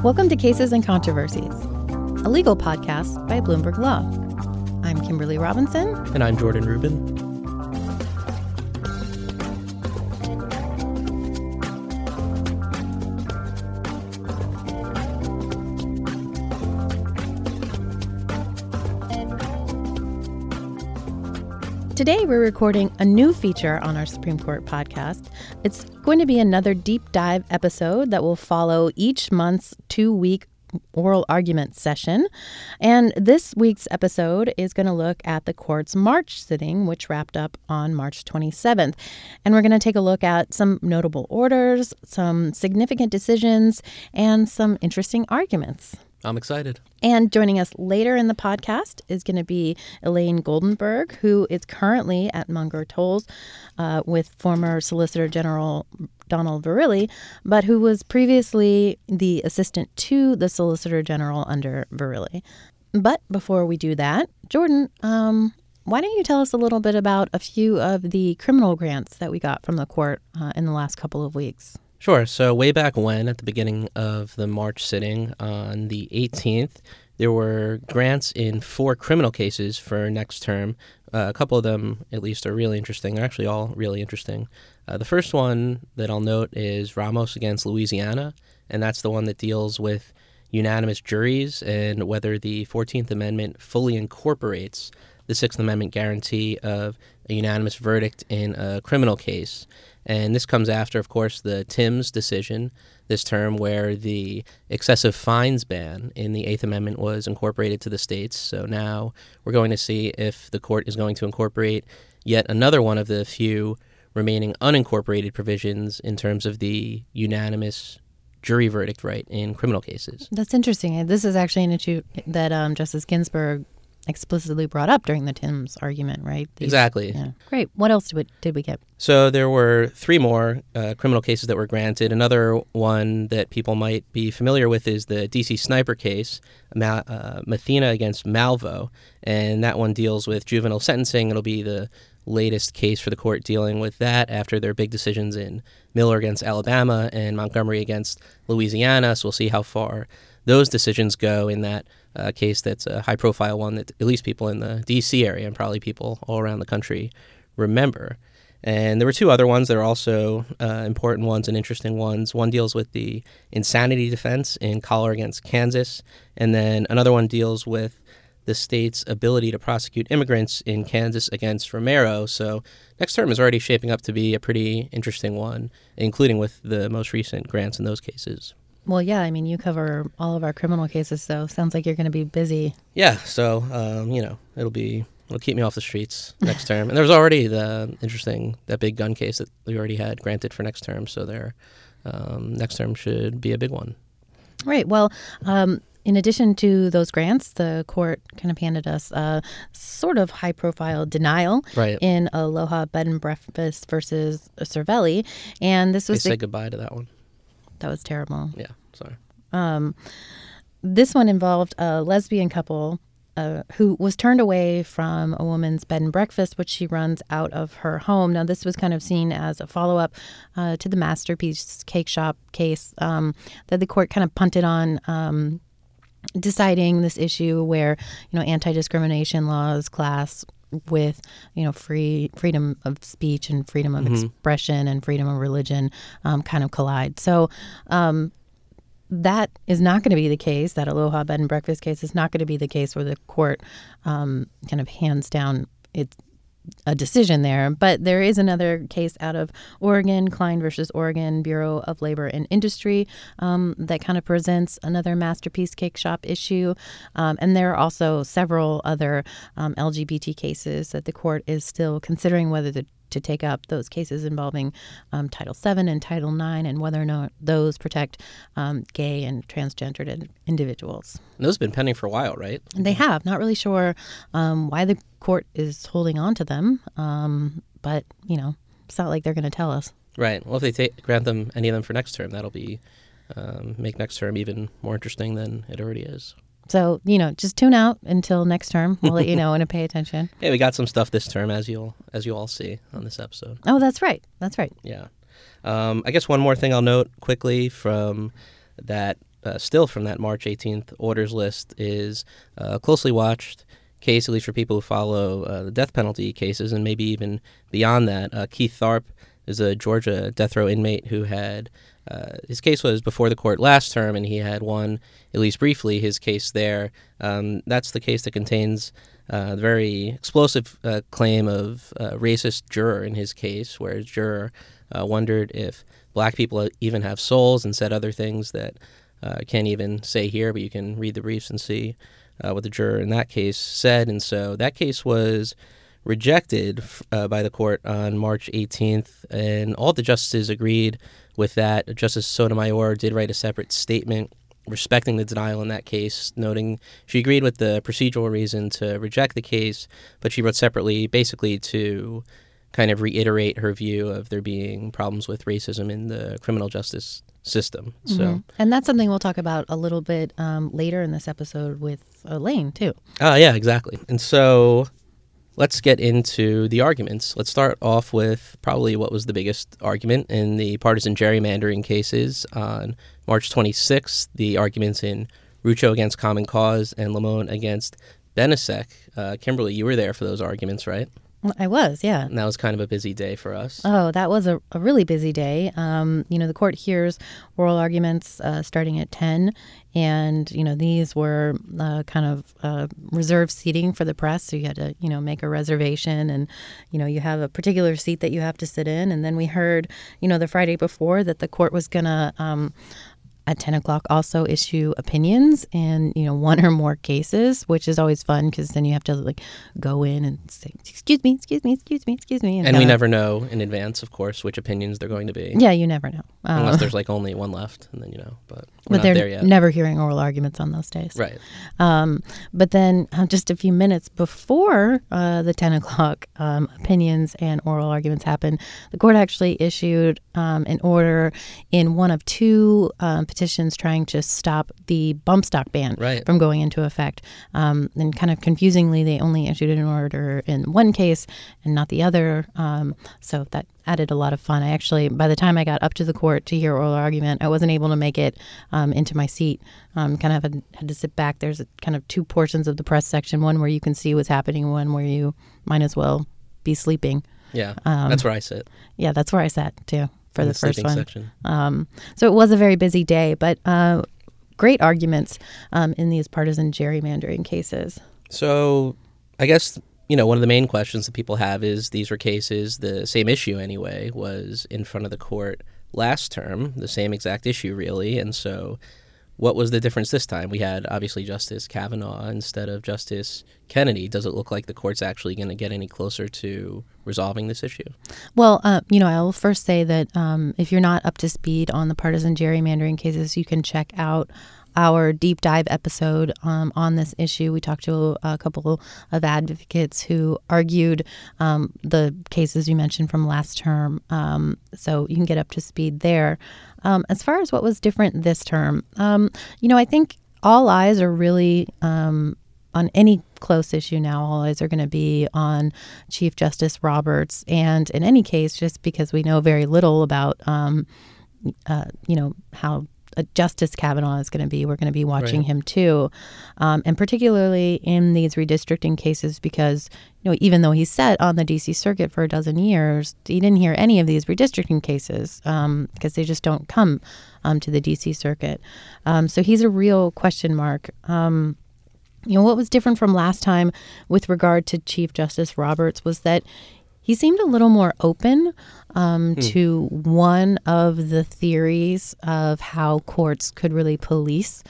Welcome to Cases and Controversies, a legal podcast by Bloomberg Law. I'm Kimberly Robinson. And I'm Jordan Rubin. Today, we're recording a new feature on our Supreme Court podcast. It's going to be another deep dive episode that will follow each month's two week oral argument session. And this week's episode is going to look at the court's March sitting, which wrapped up on March 27th. And we're going to take a look at some notable orders, some significant decisions, and some interesting arguments. I'm excited. And joining us later in the podcast is going to be Elaine Goldenberg, who is currently at Munger Tolles uh, with former Solicitor General Donald Verrilli, but who was previously the assistant to the Solicitor General under Verrilli. But before we do that, Jordan, um, why don't you tell us a little bit about a few of the criminal grants that we got from the court uh, in the last couple of weeks? Sure. So, way back when, at the beginning of the March sitting on the 18th, there were grants in four criminal cases for next term. Uh, a couple of them, at least, are really interesting. They're actually all really interesting. Uh, the first one that I'll note is Ramos against Louisiana, and that's the one that deals with unanimous juries and whether the 14th Amendment fully incorporates the Sixth Amendment guarantee of a unanimous verdict in a criminal case. And this comes after, of course, the Timbs decision this term, where the excessive fines ban in the Eighth Amendment was incorporated to the states. So now we're going to see if the court is going to incorporate yet another one of the few remaining unincorporated provisions in terms of the unanimous jury verdict right in criminal cases. That's interesting. This is actually an issue that um, Justice Ginsburg explicitly brought up during the Timbs argument, right? These, exactly. Yeah. Great. What else did we, did we get? So there were three more uh, criminal cases that were granted. Another one that people might be familiar with is the DC sniper case, Ma- uh, Mathena against Malvo, and that one deals with juvenile sentencing. It'll be the latest case for the court dealing with that after their big decisions in Miller against Alabama and Montgomery against Louisiana. So we'll see how far those decisions go in that uh, case that's a high profile one that at least people in the DC area and probably people all around the country remember. And there were two other ones that are also uh, important ones and interesting ones. One deals with the insanity defense in Kahler against Kansas, and then another one deals with the state's ability to prosecute immigrants in Kansas against Romero. So next term is already shaping up to be a pretty interesting one, including with the most recent grants in those cases. Well, yeah, I mean, you cover all of our criminal cases, so sounds like you're going to be busy. Yeah, so um, you know, it'll be it'll keep me off the streets next term. And there's already the interesting that big gun case that we already had granted for next term, so there um, next term should be a big one. Right. Well, um, in addition to those grants, the court kind of handed us a sort of high profile denial right. in Aloha Bed and Breakfast versus Cervelli. And this was. They the, said goodbye to that one. That was terrible. Yeah, sorry. Um, this one involved a lesbian couple uh, who was turned away from a woman's bed and breakfast, which she runs out of her home. Now, this was kind of seen as a follow up uh, to the Masterpiece Cake Shop case um, that the court kind of punted on. Um, deciding this issue where you know anti-discrimination laws class with you know free freedom of speech and freedom of mm-hmm. expression and freedom of religion um, kind of collide. So um, that is not going to be the case. That Aloha Bed and Breakfast case is not going to be the case where the court um, kind of hands down its a decision there. But there is another case out of Oregon, Klein versus Oregon Bureau of Labor and Industry, um, that kind of presents another masterpiece cake shop issue. Um, and there are also several other um, LGBT cases that the court is still considering whether to to take up those cases involving um, Title VII and Title IX and whether or not those protect um, gay and transgendered individuals. And those have been pending for a while, right? And they have. Not really sure um, why the court is holding on to them, um, but you know, it's not like they're going to tell us. Right. Well, if they take, grant them any of them for next term, that'll be um, make next term even more interesting than it already is. So you know, just tune out until next term. We'll let you know and pay attention. Hey, we got some stuff this term, as you'll as you all see on this episode. Oh, that's right. That's right. Yeah. Um, I guess one more thing I'll note quickly from that uh, still from that March 18th orders list is a closely watched case, at least for people who follow uh, the death penalty cases, and maybe even beyond that. Uh, Keith Tharp is a Georgia death row inmate who had uh, his case was before the court last term, and he had won, at least briefly, his case there. Um, that's the case that contains uh, the very explosive uh, claim of a racist juror in his case, where his juror uh, wondered if black people even have souls and said other things that uh, I can't even say here, but you can read the briefs and see uh, what the juror in that case said. And so that case was rejected uh, by the court on March 18th, and all the justices agreed with that. Justice Sotomayor did write a separate statement respecting the denial in that case, noting she agreed with the procedural reason to reject the case, but she wrote separately basically to kind of reiterate her view of there being problems with racism in the criminal justice system. So, mm-hmm. and that's something we'll talk about a little bit um, later in this episode with Elaine too. Oh, uh, yeah, exactly. And so let's get into the arguments. Let's start off with probably what was the biggest argument in the partisan gerrymandering cases on March 26th, the arguments in Rucho against Common Cause and Lamone against Benisek. Uh, Kimberly, you were there for those arguments, right? I was, yeah. And that was kind of a busy day for us. Oh, that was a, a really busy day. Um, you know, the court hears oral arguments uh, starting at 10, and, you know, these were uh, kind of uh, reserved seating for the press. So you had to, you know, make a reservation, and, you know, you have a particular seat that you have to sit in. And then we heard, you know, the Friday before that the court was going to. Um, at 10 o'clock also issue opinions in you know one or more cases which is always fun because then you have to like go in and say excuse me excuse me excuse me excuse me and, and we never know in advance of course which opinions they're going to be. Yeah you never know. Unless uh, there's like only one left and then you know but but they're never hearing oral arguments on those days. Right. Um, but then uh, just a few minutes before uh, the 10 o'clock um, opinions and oral arguments happen the court actually issued um, an order in one of two um, petitions trying to stop the bump stock ban right. from going into effect. Um, and kind of confusingly, they only issued an order in one case and not the other. Um, so that added a lot of fun. I actually, by the time I got up to the court to hear oral argument, I wasn't able to make it um, into my seat. Um, kind of had, had, to sit back. There's a, kind of two portions of the press section one where you can see what's happening, one where you might as well be sleeping. Yeah, um, that's where I sit. Yeah, that's where I sat too for the, the, first one. Um, so it was a very busy day, but uh, great arguments um, in these partisan gerrymandering cases. So I guess you know one of the main questions that people have is these were cases the same issue anyway was in front of the court last term, the same exact issue really, and so what was the difference this time? We had obviously Justice Kavanaugh instead of Justice Kennedy. Does it look like the court's actually going to get any closer to resolving this issue? Well, uh, you know, I will first say that um, if you're not up to speed on the partisan gerrymandering cases, you can check out our deep dive episode um, on this issue. We talked to a, couple of advocates who argued um, the cases you mentioned from last term. Um, so you can get up to speed there. Um, as far as what was different this term, um, you know, I think all eyes are really um, on any close issue now, all eyes are going to be on Chief Justice Roberts. And in any case, just because we know very little about, um, uh, you know, how Justice Kavanaugh is going to be. We're going to be watching right. him too, um, and particularly in these redistricting cases, because you know even though he's sat on the D.C. Circuit for a dozen years, he didn't hear any of these redistricting cases because um, they just don't come um, to the D.C. Circuit. Um, so he's a real question mark. Um, you know what was different from last time with regard to Chief Justice Roberts was that he seemed a little more open um, hmm. to one of the theories of how courts could really police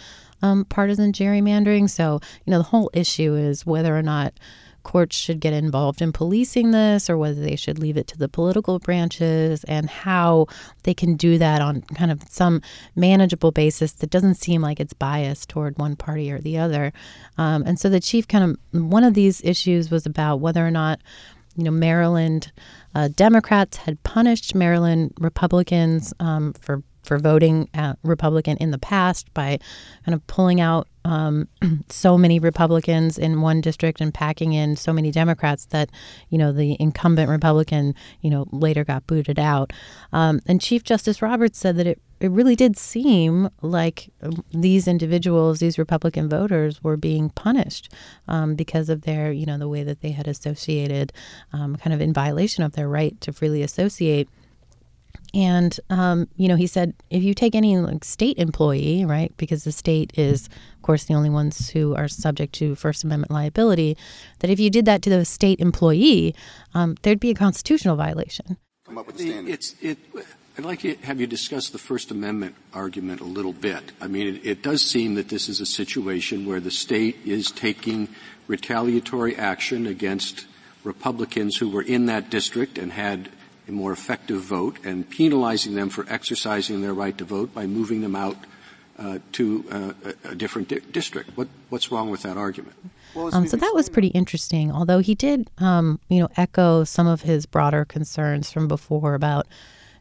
um, partisan gerrymandering. So, you know, the whole issue is whether or not courts should get involved in policing this or whether they should leave it to the political branches and how they can do that on kind of some manageable basis that doesn't seem like it's biased toward one party or the other. Um, and so the chief kind of one of these issues was about whether or not you know, Maryland uh, Democrats had punished Maryland Republicans um, for for voting Republican in the past by kind of pulling out um, so many Republicans in one district and packing in so many Democrats that you know the incumbent Republican you know later got booted out. Um, and Chief Justice Roberts said that it it really did seem like these individuals, these Republican voters, were being punished um, because of their, you know, the way that they had associated, um, kind of in violation of their right to freely associate. And um, you know, he said if you take any like state employee, right, because the state is, of course, the only ones who are subject to First Amendment liability, that if you did that to the state employee, um, there'd be a constitutional violation. Come up with It's it. I'd like to have you discuss the First Amendment argument a little bit. I mean, it, it does seem that this is a situation where the state is taking retaliatory action against Republicans who were in that district and had a more effective vote and penalizing them for exercising their right to vote by moving them out uh, to uh, a different di- district. What, what's wrong with that argument? Um, so that was pretty interesting. Although he did, um, you know, echo some of his broader concerns from before about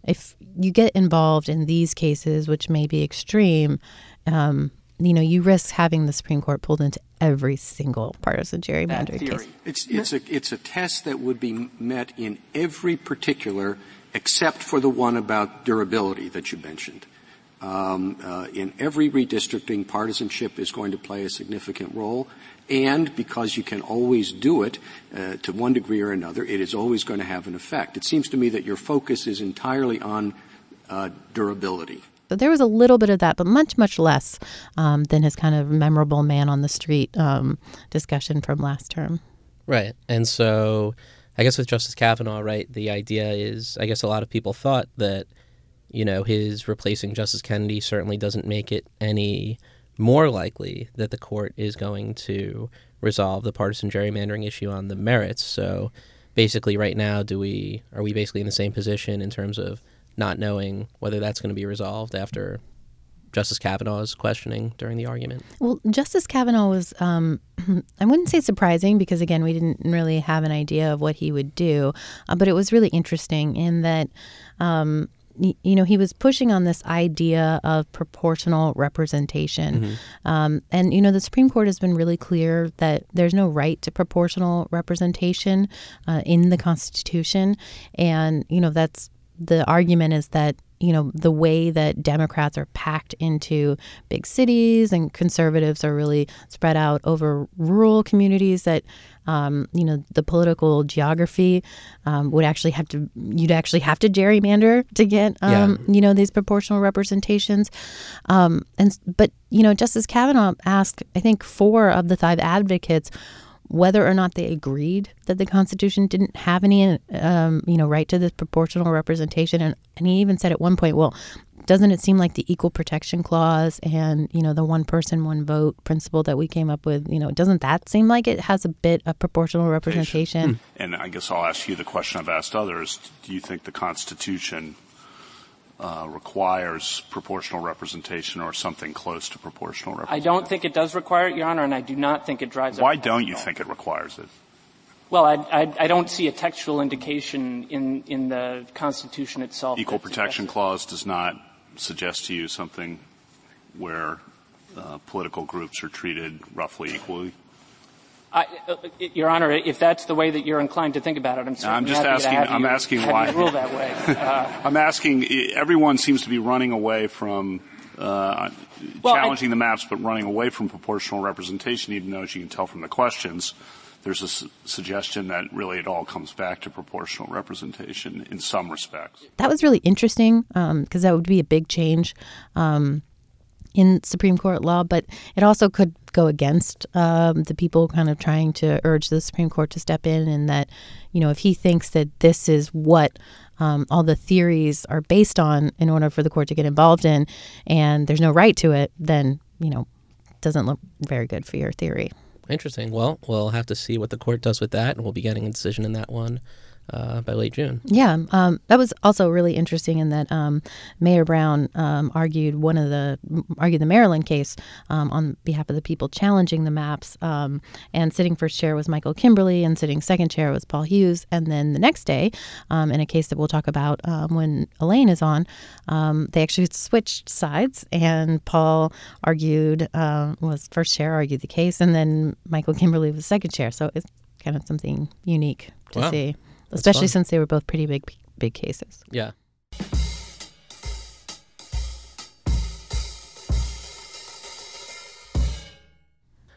if you get involved in these cases, which may be extreme, um, you know, you risk having the Supreme Court pulled into every single partisan gerrymandering case. It's, it's, a, it's a test that would be met in every particular except for the one about durability that you mentioned. Um, uh, in every redistricting, partisanship is going to play a significant role. And because you can always do it uh, to one degree or another, it is always going to have an effect. It seems to me that your focus is entirely on uh, durability. So there was a little bit of that, but much, much less um, than his kind of memorable man on the street um, discussion from last term. Right. And so I guess with Justice Kavanaugh, right, the idea is I guess a lot of people thought that, you know, his replacing Justice Kennedy certainly doesn't make it any more likely that the court is going to resolve the partisan gerrymandering issue on the merits. So basically right now do we are we basically in the same position in terms of not knowing whether that's going to be resolved after Justice Kavanaugh's questioning during the argument? Well, Justice Kavanaugh was, um, I wouldn't say surprising because, again, we didn't really have an idea of what he would do, uh, but it was really interesting in that. Um, you know, he was pushing on this idea of proportional representation. Mm-hmm. Um, and, you know, the Supreme Court has been really clear that there's no right to proportional representation uh, in the Constitution. And, you know, that's the argument is that you know the way that Democrats are packed into big cities and conservatives are really spread out over rural communities that um, you know the political geography um, would actually have to you'd actually have to gerrymander to get um, yeah. you know these proportional representations um, and but you know Justice Kavanaugh asked I think four of the five advocates whether or not they agreed that the Constitution didn't have any, um, you know, right to this proportional representation, and, and he even said at one point, well, doesn't it seem like the equal protection clause and you know the one person one vote principle that we came up with you know doesn't that seem like it has a bit of proportional representation? And i guess i'll ask you the question i've asked others. Do you think the constitution uh, requires proportional representation or something close to proportional representation? I don't think it does require it, Your Honor, and I do not think it drives. Why don't you think it requires it? Well, I, I, I, don't see a textual indication in, in the Constitution itself. Equal protection clause does not suggest to you something where uh, political groups are treated roughly equally. I, uh, Your Honor, if that's the way that you're inclined to think about it, I'm certainly I'm just asking. I'm you, asking why. rule that way. Uh, I'm asking. Everyone seems to be running away from uh, well, challenging I, the maps, but running away from proportional representation. Even though, as you can tell from the questions, there's a su- suggestion that really it all comes back to proportional representation in some respects. That was really interesting because um, that would be a big change. Um, in Supreme Court law, but it also could go against um, the people kind of trying to urge the Supreme Court to step in, and that, you know, if he thinks that this is what um, all the theories are based on in order for the court to get involved in, and there's no right to it, then, you know, doesn't look very good for your theory. Interesting. Well, we'll have to see what the court does with that, and we'll be getting a decision in that one uh, by late June. Yeah, um, that was also really interesting in that um, Mayer Brown um, argued one of the argued the Maryland case um, on behalf of the people challenging the maps, um, and sitting first chair was Michael Kimberly, and sitting second chair was Paul Hughes, and then the next day, um, in a case that we'll talk about when Elaine is on, they actually switched sides, and Paul argued uh, was first chair argued the case, and then Michael Kimberly was second chair. So it's kind of something unique to wow. see Especially fun. since they were both pretty big big cases. Yeah.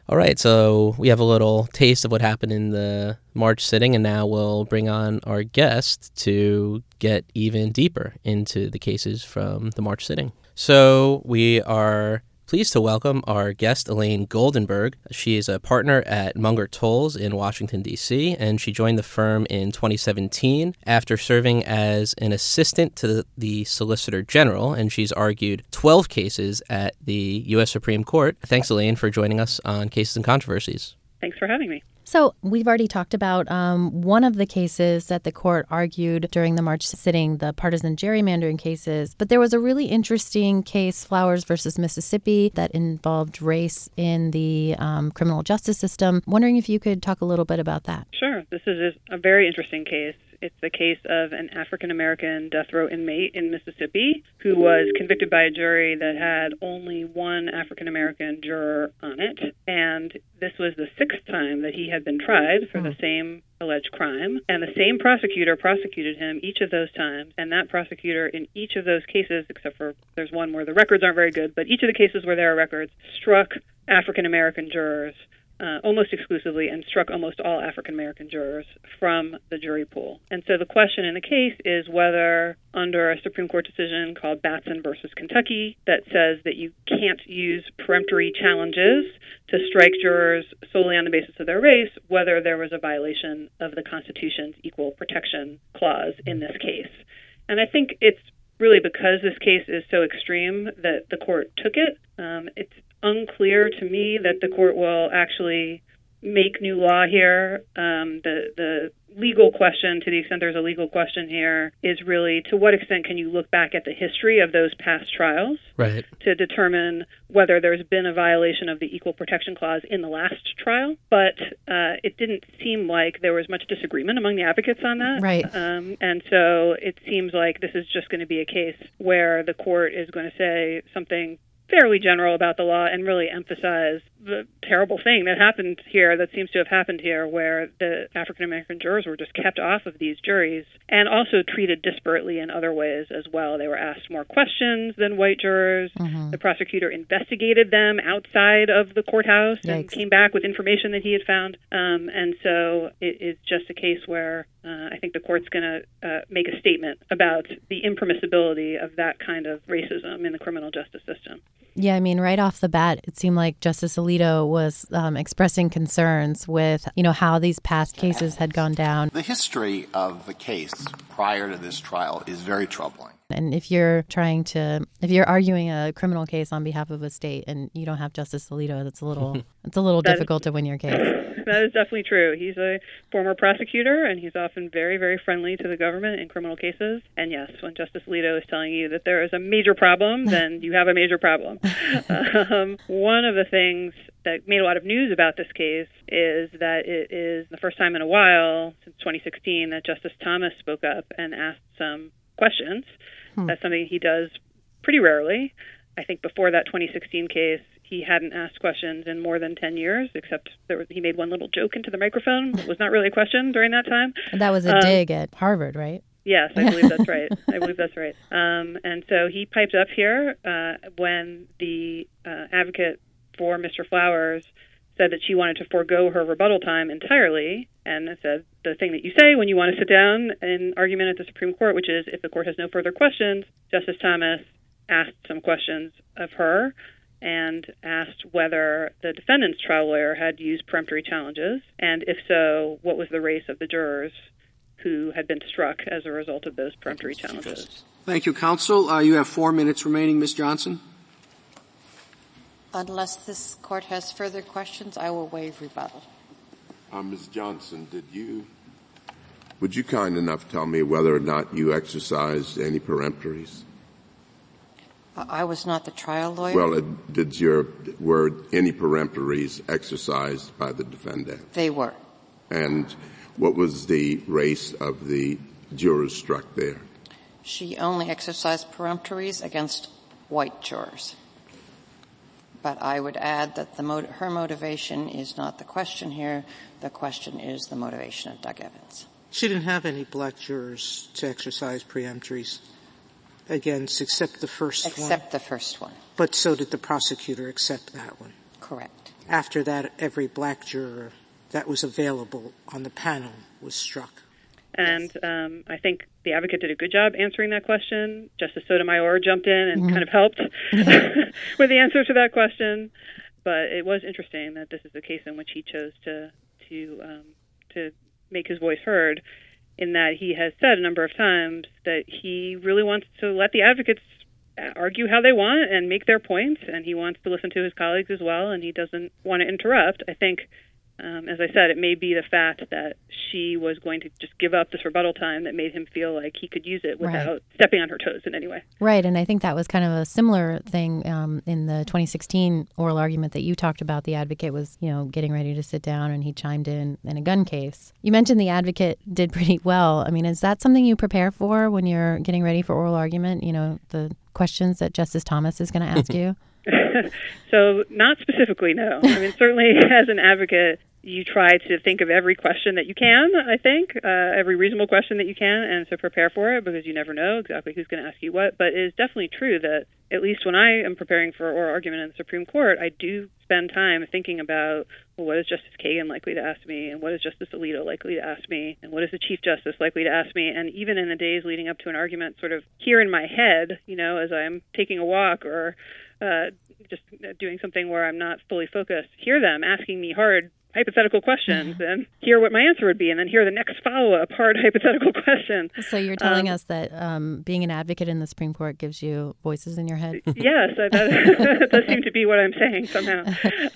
All right, so we have a little taste of what happened in the March sitting, and now we'll bring on our guest to get even deeper into the cases from the March sitting. So we are pleased to welcome our guest, Elaine Goldenberg. She is a partner at Munger Tolles in Washington, D.C., and she joined the firm in 2017 after serving as an assistant to the Solicitor General, and she's argued 12 cases at the U.S. Supreme Court. Thanks, Elaine, for joining us on Cases and Controversies. Thanks for having me. So, we've already talked about um, one of the cases that the court argued during the March sitting, the partisan gerrymandering cases. But there was a really interesting case, Flowers versus Mississippi, that involved race in the um, criminal justice system. Wondering if you could talk a little bit about that. Sure. This is a very interesting case. It's the case of an African American death row inmate in Mississippi who was convicted by a jury that had only one African American juror on it. And this was the sixth time that he had been tried for the hmm. same alleged crime. And the same prosecutor prosecuted him each of those times. And that prosecutor, in each of those cases, except for there's one where the records aren't very good, but each of the cases where there are records, struck African American jurors uh, almost exclusively and struck almost all African American jurors from the jury pool. And so the question in the case is whether, under a Supreme Court decision called Batson versus Kentucky, that says that you can't use peremptory challenges to strike jurors solely on the basis of their race, whether there was a violation of the Constitution's Equal Protection Clause in this case. And I think it's really because this case is so extreme that the court took it. Um, it's unclear to me that the court will actually make new law here. Um, the the legal question, to the extent there's a legal question here, is really to what extent can you look back at the history of those past trials right. to determine whether there's been a violation of the Equal Protection Clause in the last trial. But uh, it didn't seem like there was much disagreement among the advocates on that. Right. Um, and so it seems like this is just going to be a case where the court is going to say something fairly general about the law and really emphasize the terrible thing that happened here that seems to have happened here where the African American jurors were just kept off of these juries and also treated disparately in other ways as well. They were asked more questions than white jurors. Mm-hmm. The prosecutor investigated them outside of the courthouse Yikes. and came back with information that he had found. Um, and so it is just a case where uh, I think the court's going to uh, make a statement about the impermissibility of that kind of racism in the criminal justice system. Yeah, I mean, right off the bat, it seemed like Justice Alito was um, expressing concerns with, you know, how these past cases had gone down. The history of the case prior to this trial is very troubling. And if you're trying to, if you're arguing a criminal case on behalf of a state and you don't have Justice Alito, that's a little, it's a little difficult is, to win your case. That is definitely true. He's a former prosecutor, and he's often very, very friendly to the government in criminal cases. And yes, when Justice Alito is telling you that there is a major problem, then you have a major problem. um, one of the things that made a lot of news about this case is that it is the first time in a while since 2016 that Justice Thomas spoke up and asked some questions. Hmm. That's something he does pretty rarely. I think before that 2016 case, he hadn't asked questions in more than 10 years, except there was, he made one little joke into the microphone. It was not really a question during that time. that was a um, dig at Harvard, right? Yes, I believe that's right. I believe that's right. Um, and so he piped up here uh, when the uh, advocate for Mr. Flowers said that she wanted to forego her rebuttal time entirely and said the thing that you say when you want to sit down in argument at the Supreme Court, which is if the court has no further questions, Justice Thomas asked some questions of her and asked whether the defendant's trial lawyer had used peremptory challenges, and if so, what was the race of the jurors who had been struck as a result of those peremptory challenges. Thank you, counsel. Uh, you have four minutes remaining, Ms. Johnson. Unless this court has further questions, I will waive rebuttal. Uh, Ms. Johnson, did you, would you kind enough tell me whether or not you exercised any peremptories? I was not the trial lawyer. Well, did your were any peremptories exercised by the defendant? They were. And what was the race of the jurors struck there? She only exercised peremptories against white jurors. But I would add that the, her motivation is not the question here. The question is the motivation of Doug Evans. She didn't have any black jurors to exercise peremptories against except the first except one. Except the first one. But so did the prosecutor accept that one. Correct. After that, every black juror that was available on the panel was struck. And um, I think the advocate did a good job answering that question. Justice Sotomayor jumped in and mm-hmm. kind of helped with the answer to that question. But it was interesting that this is a case in which he chose to to um, to make his voice heard. In that he has said a number of times that he really wants to let the advocates argue how they want and make their points, and he wants to listen to his colleagues as well, and he doesn't want to interrupt. I think um, as I said, it may be the fact that she was going to just give up this rebuttal time that made him feel like he could use it without right. stepping on her toes in any way. Right, and I think that was kind of a similar thing um, in the 2016 oral argument that you talked about. The advocate was, you know, getting ready to sit down, and he chimed in in a gun case. You mentioned the advocate did pretty well. I mean, is that something you prepare for when you're getting ready for oral argument? You know, the questions that Justice Thomas is going to ask you. so, not specifically, no. I mean, certainly as an advocate, you try to think of every question that you can, I think, uh, every reasonable question that you can, and to prepare for it because you never know exactly who's going to ask you what. But it is definitely true that, at least when I am preparing for oral argument in the Supreme Court, I do spend time thinking about well, what is Justice Kagan likely to ask me, and what is Justice Alito likely to ask me, and what is the Chief Justice likely to ask me. And even in the days leading up to an argument, sort of here in my head, you know, as I'm taking a walk or uh, just doing something where I'm not fully focused, hear them asking me hard hypothetical questions and hear what my answer would be, and then hear the next follow up hard hypothetical question. So you're telling um, us that um, being an advocate in the Supreme Court gives you voices in your head? yes, that, that does seem to be what I'm saying somehow.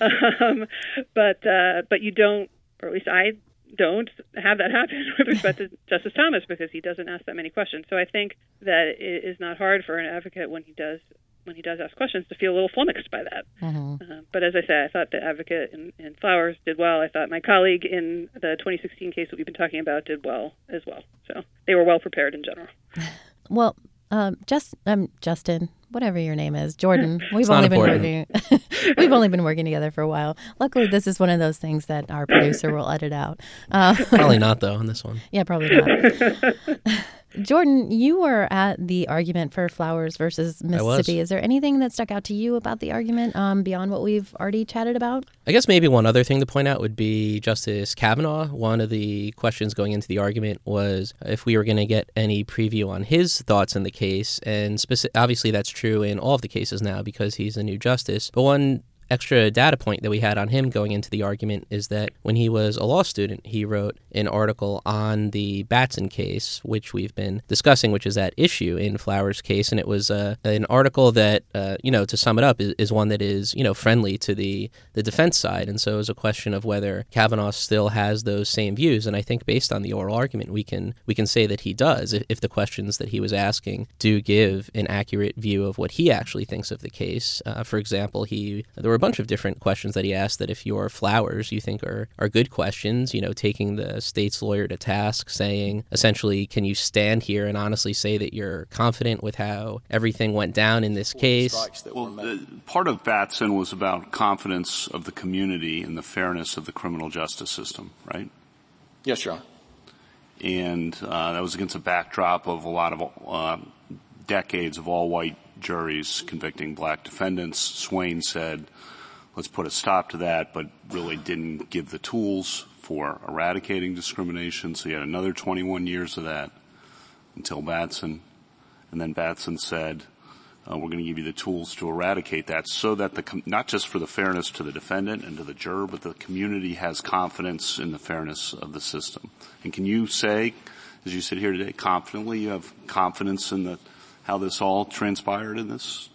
Um, but uh, but you don't, or at least I don't have that happen with respect to Justice Thomas because he doesn't ask that many questions. So I think that it is not hard for an advocate when he does when he does ask questions to feel a little flummoxed by that. Mm-hmm. Uh, but as I say, I thought the advocate in, in, Flowers did well. I thought my colleague in the 2016 case that we've been talking about did well as well. So they were well prepared in general. Well, um, just um, Justin, whatever your name is, Jordan. We've only been working. we've only been working together for a while. Luckily, this is one of those things that our producer will edit out. Uh, probably not though on this one. Yeah, probably not. Jordan, you were at the argument for Flowers versus Mississippi. Is there anything that stuck out to you about the argument um, beyond what we've already chatted about? I guess maybe one other thing to point out would be Justice Kavanaugh. One of the questions going into the argument was if we were going to get any preview on his thoughts in the case. And speci- obviously, that's true in all of the cases now because he's a new justice. But one extra data point that we had on him going into the argument is that when he was a law student, he wrote an article on the Batson case, which we've been discussing, which is that issue in Flowers' case, and it was uh, an article that, uh, you know, to sum it up, is, is, one that is, you know, friendly to the the defense side, and so it was a question of whether Kavanaugh still has those same views, and I think based on the oral argument, we can we can say that he does, if, if the questions that he was asking do give an accurate view of what he actually thinks of the case. Uh, for example, he there were a bunch of different questions that he asked that if you're Flowers, you think are are good questions, you know, taking the state's lawyer to task, saying essentially, can you stand here and honestly say that you're confident with how everything went down in this case? Well, uh, part of Batson was about confidence of the community in the fairness of the criminal justice system, right? Yes, Your Honor. And uh, that was against a backdrop of a lot of uh, decades of all white juries convicting black defendants. Swain said, let's put a stop to that, but really didn't give the tools for eradicating discrimination. So you had another 21 years of that until Batson. And then Batson said, uh, we're going to give you the tools to eradicate that so that the, com- not just for the fairness to the defendant and to the juror, but the community has confidence in the fairness of the system. And can you say, as you sit here today, confidently you have confidence in the, how this all transpired in this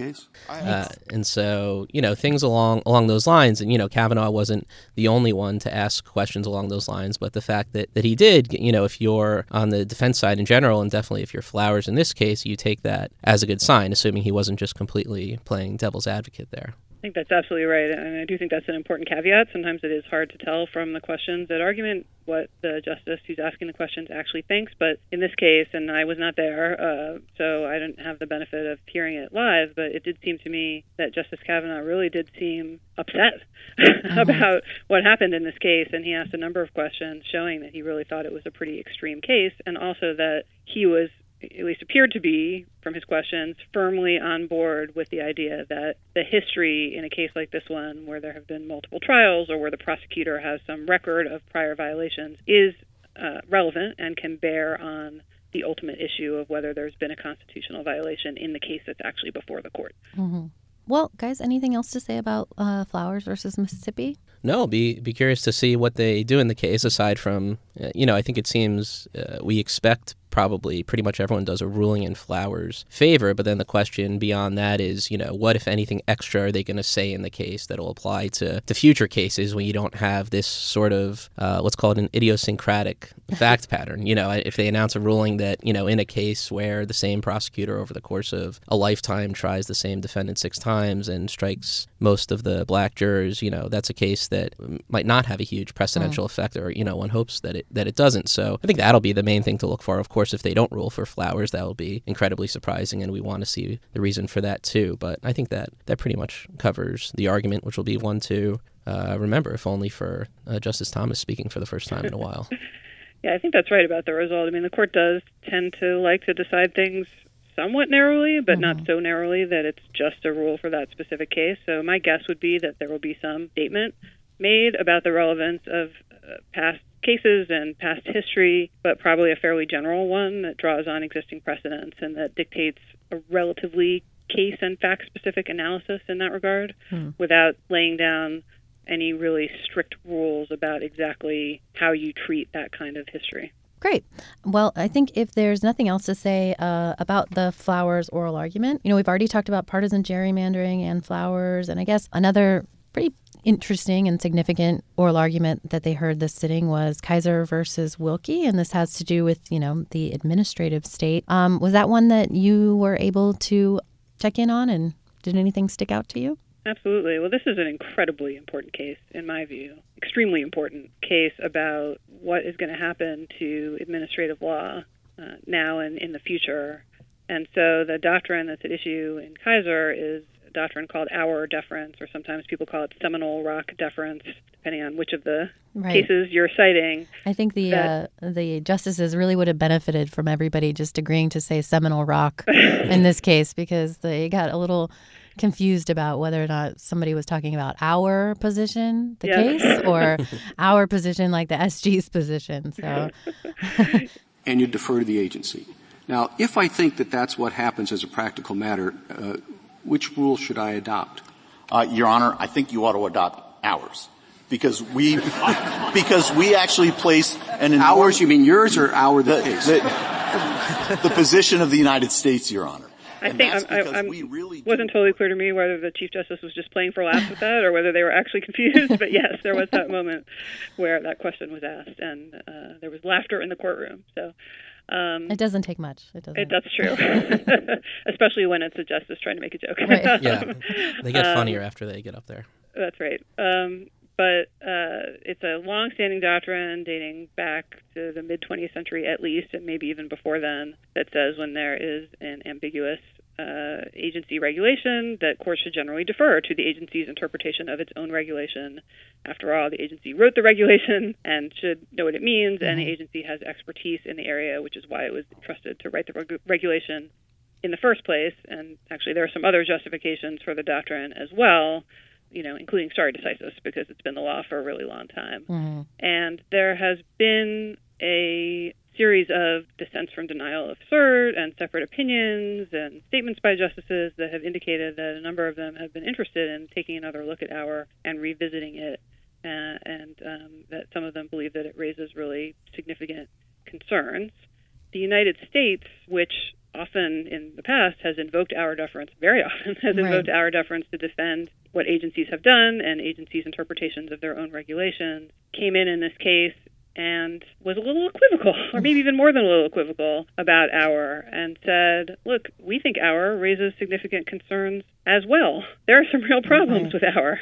case. Uh, and so, you know, things along along those lines, and you know, Kavanaugh wasn't the only one to ask questions along those lines, but the fact that that he did, you know, if you're on the defense side in general, and definitely if you're Flowers in this case, you take that as a good sign, assuming he wasn't just completely playing devil's advocate there. I think that's absolutely right, and I do think that's an important caveat. Sometimes it is hard to tell from the questions at argument what the justice who's asking the questions actually thinks. But in this case, and I was not there, uh, so I didn't have the benefit of hearing it live, but it did seem to me that Justice Kavanaugh really did seem upset mm-hmm. about what happened in this case, and he asked a number of questions showing that he really thought it was a pretty extreme case, and also that he was at least appeared to be from his questions, firmly on board with the idea that the history in a case like this one, where there have been multiple trials or where the prosecutor has some record of prior violations, is uh, relevant and can bear on the ultimate issue of whether there's been a constitutional violation in the case that's actually before the court. Mm-hmm. Well, guys, anything else to say about uh, Flowers versus Mississippi? No, be be curious to see what they do in the case. Aside from, uh, you know, I think it seems uh, we expect probably pretty much everyone does a ruling in Flowers' favor. But then the question beyond that is, you know, what if anything extra are they going to say in the case that'll apply to, to future cases when you don't have this sort of uh, let's call it an idiosyncratic fact pattern? You know, if they announce a ruling that you know in a case where the same prosecutor over the course of a lifetime tries the same defendant six times and strikes most of the black jurors, you know, that's a case that might not have a huge precedential mm. effect, or you know, one hopes that it that it doesn't. So I think that'll be the main thing to look for. Of course course, if they don't rule for flowers, that will be incredibly surprising, and we want to see the reason for that too. But I think that that pretty much covers the argument, which will be one to uh, remember, if only for uh, Justice Thomas speaking for the first time in a while. yeah, I think that's right about the result. I mean, the court does tend to like to decide things somewhat narrowly, but mm-hmm. not so narrowly that it's just a rule for that specific case. So my guess would be that there will be some statement made about the relevance of uh, past cases and past history, but probably a fairly general one that draws on existing precedents and that dictates a relatively case and fact specific analysis in that regard hmm. without laying down any really strict rules about exactly how you treat that kind of history. Great. Well, I think if there's nothing else to say uh, about the Flowers oral argument, you know, we've already talked about partisan gerrymandering and Flowers, and I guess another pretty interesting and significant oral argument that they heard this sitting was Kisor versus Wilkie, and this has to do with you know the administrative state. Um, was that one that you were able to check in on, and did anything stick out to you? Absolutely. Well, this is an incredibly important case, in my view. Extremely important case about what is going to happen to administrative law uh, now and in the future. And so the doctrine that's at issue in Kisor is doctrine called Auer deference, or sometimes people call it Seminole Rock deference, depending on which of the right. cases you're citing. I think the that, uh, the justices really would have benefited from everybody just agreeing to say Seminole Rock in this case because they got a little confused about whether or not somebody was talking about our position, the case, or our position, like the SG's position. So, and you defer to the agency. Now, if I think that that's what happens as a practical matter, uh, which rule should I adopt? Uh, Your Honor, I think you ought to adopt ours. Because we, because we actually place an ours. You mean yours or our the, the case? The, the position of the United States, Your Honor. I and think I'm, I'm, we really wasn't totally clear to me whether the Chief Justice was just playing for laughs with that or whether they were actually confused. but yes, there was that moment where that question was asked, and uh, there was laughter in the courtroom. So um, it doesn't take much. It doesn't. It, that's true, especially when it's a justice trying to make a joke. Right. yeah, they get um, funnier after they get up there. That's right. Um, but uh, it's a long-standing doctrine dating back to the mid 20th century at least, and maybe even before then, that says when there is an ambiguous uh, agency regulation that courts should generally defer to the agency's interpretation of its own regulation. After all, the agency wrote the regulation and should know what it means, mm-hmm. and the mm-hmm. agency has expertise in the area, which is why it was entrusted to write the reg- regulation in the first place. And actually, there are some other justifications for the doctrine as well. You know, including stare decisis, because it's been the law for a really long time. Mm-hmm. And there has been a series of dissents from denial of cert and separate opinions and statements by justices that have indicated that a number of them have been interested in taking another look at Auer and revisiting it, uh, and um, that some of them believe that it raises really significant concerns. The United States, which often in the past has invoked Auer deference, very often has right. invoked Auer deference to defend what agencies have done and agencies' interpretations of their own regulations, came in in this case and was a little equivocal, or maybe even more than a little equivocal, about Auer and said, look, we think Auer raises significant concerns as well. There are some real problems with Auer,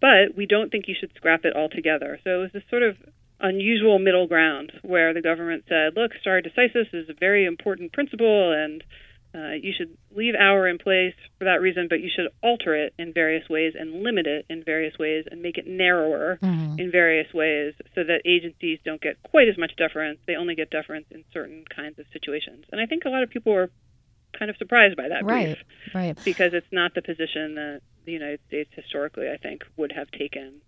but we don't think you should scrap it altogether. So it was this sort of unusual middle ground where the government said, look, stare decisis is a very important principle and uh, you should leave Auer in place for that reason, but you should alter it in various ways and limit it in various ways and make it narrower mm-hmm. in various ways so that agencies don't get quite as much deference. They only get deference in certain kinds of situations. And I think a lot of people were kind of surprised by that right, brief, right? Because it's not the position that the United States historically, I think, would have taken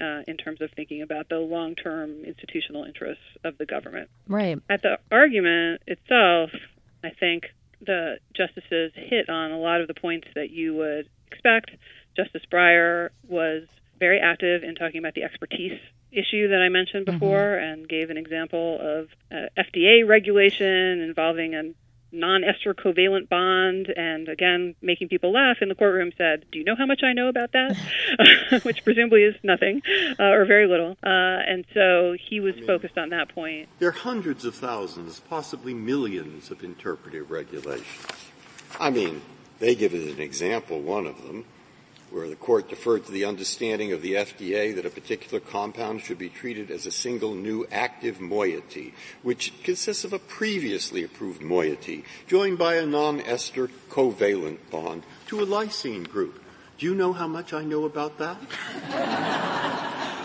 uh, in terms of thinking about the long term institutional interests of the government. Right. At the argument itself, I think the justices hit on a lot of the points that you would expect. Justice Breyer was very active in talking about the expertise issue that I mentioned mm-hmm. before mm-hmm. and gave an example of uh, FDA regulation involving a non-ester covalent bond and again making people laugh in the courtroom said do you know how much i know about that? Which presumably is nothing uh, or very little. Uh, and so he was I mean, focused on that point. there are hundreds of thousands possibly millions of interpretive regulations. I mean they give it an example one of them where the court deferred to the understanding of the FDA that a particular compound should be treated as a single new active moiety, which consists of a previously approved moiety joined by a non-ester covalent bond to a lysine group. Do you know how much I know about that?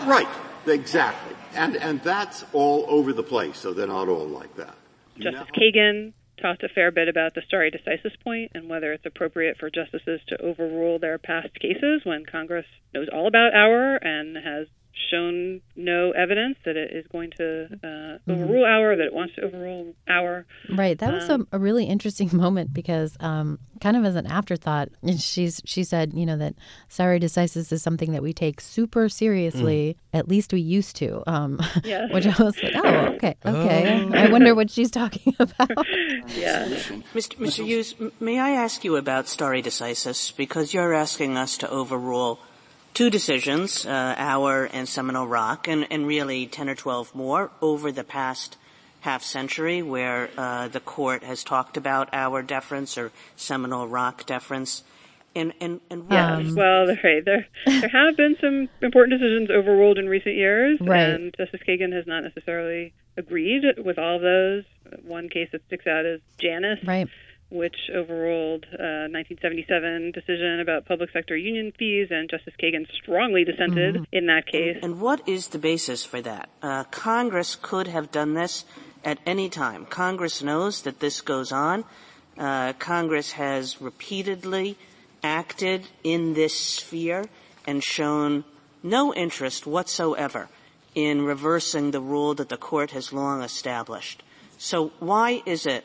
right, exactly. And, and that's all over the place, so they're not all like that. Justice Kagan talked a fair bit about the stare decisis point and whether it's appropriate for justices to overrule their past cases when Congress knows all about Auer and has shown no evidence that it is going to uh, mm-hmm. overrule Auer, that it wants to overrule Auer Right. That was um, a, a, really interesting moment because, um, kind of as an afterthought, she's she said, you know, that stare decisis is something that we take super seriously. Mm. At least we used to. Um, yes. Which I was like, oh, okay, okay. Oh. I wonder what she's talking about. yeah. Mr. Mr. Hughes, may I ask you about stare decisis because you're asking us to overrule two decisions, uh, Auer and Seminole Rock, and, and really 10 or 12 more over the past half century where uh, the court has talked about Auer deference or Seminole Rock deference. And, and, and yes, um, well, right. there there have been some important decisions overruled in recent years, right. and Justice Kagan has not necessarily agreed with all of those. One case that sticks out is Janus, right which overruled a 1977 decision about public sector union fees, and Justice Kagan strongly dissented mm-hmm. in that case. And, and, what is the basis for that? Uh, Congress could have done this at any time. Congress knows that this goes on. Uh, Congress has repeatedly acted in this sphere and shown no interest whatsoever in reversing the rule that the court has long established. So why is it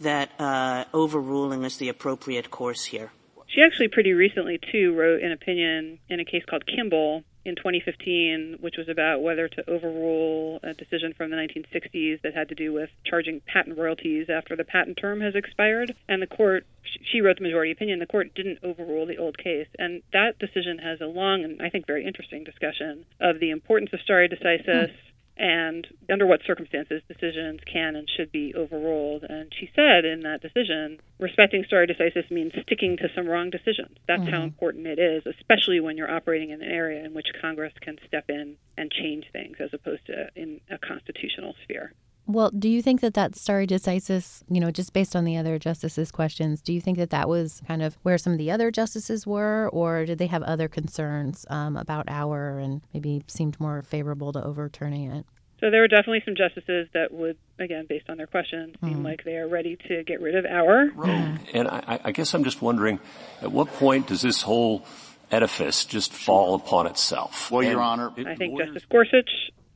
that uh, overruling is the appropriate course here? She actually pretty recently, too, wrote an opinion in a case called Kimble in 2015, which was about whether to overrule a decision from the 1960s that had to do with charging patent royalties after the patent term has expired. And the court, she wrote the majority opinion, the court didn't overrule the old case. And that decision has a long and I think very interesting discussion of the importance of stare decisis. Hmm and under what circumstances decisions can and should be overruled. And she said in that decision, respecting stare decisis means sticking to some wrong decisions. That's mm-hmm. how important it is, especially when you're operating in an area in which Congress can step in and change things as opposed to in a constitutional sphere. Well, do you think that that stare decisis, you know, just based on the other justices' questions, do you think that that was kind of where some of the other justices were, or did they have other concerns um, about Auer and maybe seemed more favorable to overturning it? So there were definitely some justices that would, again, based on their questions, seem mm. like they are ready to get rid of Auer. Right. And I, I guess I'm just wondering, at what point does this whole edifice just fall upon itself? Well, and Your Honor, I think Justice Gorsuch,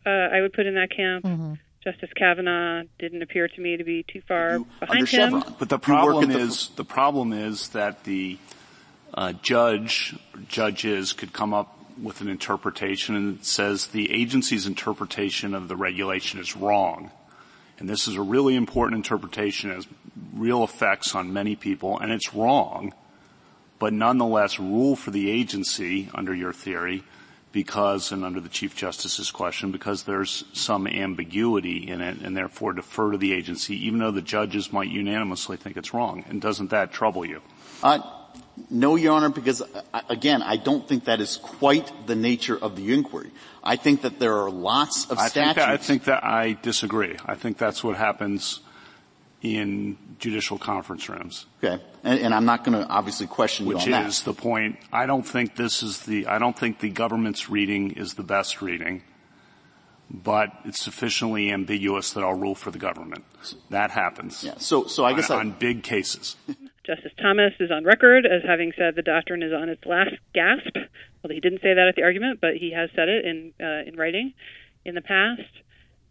uh, I would put in that camp. Mm-hmm. Justice Kavanaugh didn't appear to me to be too far you, behind him. Chevron. But the problem is the, the problem is that the uh, judge judges could come up with an interpretation and says the agency's interpretation of the regulation is wrong. And this is a really important interpretation, it has real effects on many people, and it's wrong, but nonetheless rule for the agency under your theory because, and under the Chief Justice's question, because there's some ambiguity in it and therefore defer to the agency even though the judges might unanimously think it's wrong. And doesn't that trouble you? Uh, no, Your Honor, because uh, again, I don't think that is quite the nature of the inquiry. I think that there are lots of I statutes. Think that, I think that I disagree. I think that's what happens in judicial conference rooms. Okay, and, and I'm not going to obviously question Which you on is the point. I don't think this is the. I don't think the government's reading is the best reading, but it's sufficiently ambiguous that I'll rule for the government. That happens. Yeah. So, so I guess on, I, on big cases. Justice Thomas is on record as having said the doctrine is on its last gasp. Well, he didn't say that at the argument, but he has said it in uh, in writing in the past.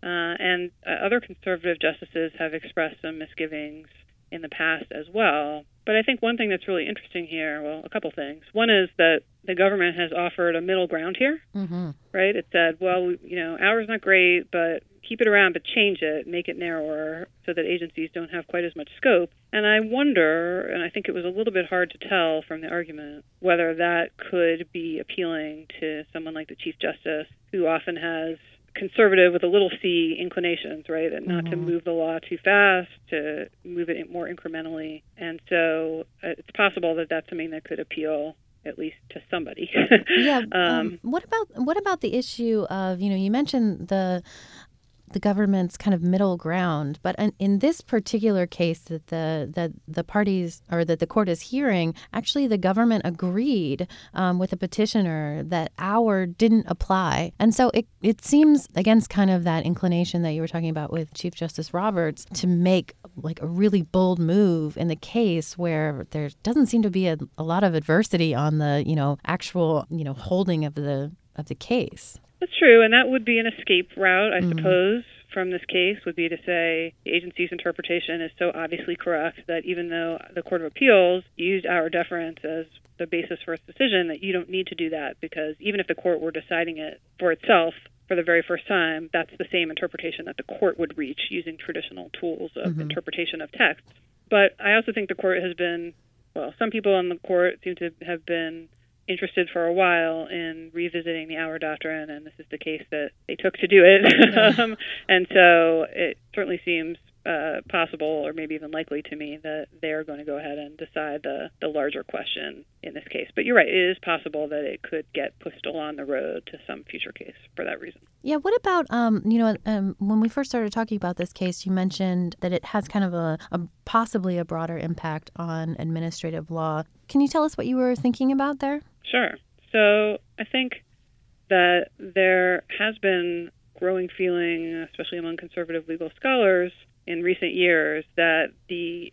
Uh, and uh, other conservative justices have expressed some misgivings in the past as well. But I think one thing that's really interesting here, well, a couple things. One is that the government has offered a middle ground here, mm-hmm. right? It said, well, you know, Auer's not great, but keep it around, but change it, make it narrower so that agencies don't have quite as much scope. And I wonder, and I think it was a little bit hard to tell from the argument, whether that could be appealing to someone like the Chief Justice, who often has conservative with a little c inclinations, right? And not Mm-hmm. to move the law too fast, to move it more incrementally. And so uh, it's possible that that's something that could appeal at least to somebody. yeah. um, Um, what about what about the issue of you know you mentioned the the government's kind of middle ground, but in, in this particular case that the that the parties or that the court is hearing, actually the government agreed um, with the petitioner that Auer didn't apply, and so it it seems against kind of that inclination that you were talking about with Chief Justice Roberts to make like a really bold move in the case where there doesn't seem to be a, a lot of adversity on the you know actual you know holding of the of the case. That's true, and that would be an escape route, I Mhm. suppose, from this case, would be to say the agency's interpretation is so obviously correct that even though the Court of Appeals used Auer deference as the basis for its decision, that you don't need to do that because even if the court were deciding it for itself for the very first time, that's the same interpretation that the court would reach using traditional tools of Mhm. interpretation of text. But I also think the court has been, well, some people on the court seem to have been interested for a while in revisiting the Auer doctrine, and this is the case that they took to do it. um, and so it certainly seems uh, possible, or maybe even likely to me, that they are going to go ahead and decide the, the larger question in this case. But you're right, it is possible that it could get pushed along the road to some future case for that reason. Yeah, what about um, you know, um, when we first started talking about this case, you mentioned that it has kind of a, a possibly a broader impact on administrative law. Can you tell us what you were thinking about there? Sure. So I think that there has been growing feeling, especially among conservative legal scholars in recent years, that the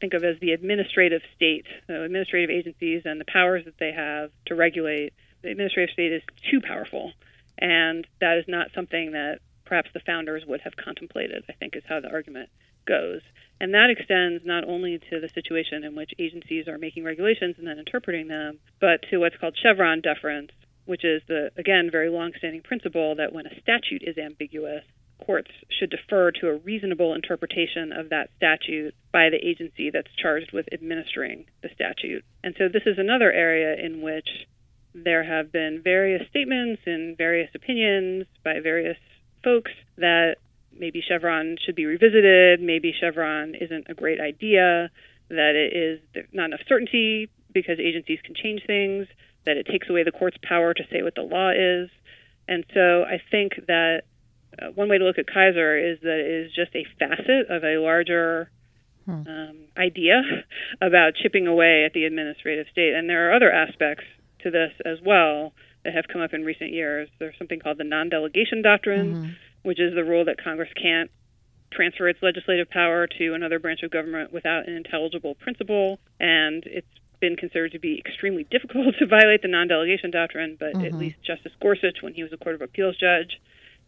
think of as the administrative state, so administrative agencies and the powers that they have to regulate, the administrative state is too powerful. And that is not something that perhaps the founders would have contemplated, I think is how the argument goes. And that extends not only to the situation in which agencies are making regulations and then interpreting them, but to what's called Chevron deference, which is the, again, very longstanding principle that when a statute is ambiguous, courts should defer to a reasonable interpretation of that statute by the agency that's charged with administering the statute. And so this is another area in which there have been various statements and various opinions by various folks that maybe Chevron should be revisited, maybe Chevron isn't a great idea, that it is not enough certainty because agencies can change things, that it takes away the court's power to say what the law is. And so I think that uh, one way to look at Kisor is that it is just a facet of a larger um, idea about chipping away at the administrative state. And there are other aspects to this as well that have come up in recent years. There's something called the non delegation doctrine, which is the rule that Congress can't transfer its legislative power to another branch of government without an intelligible principle. And it's been considered to be extremely difficult to violate the non delegation doctrine, but at Mhm. least Justice Gorsuch, when he was a Court of Appeals judge,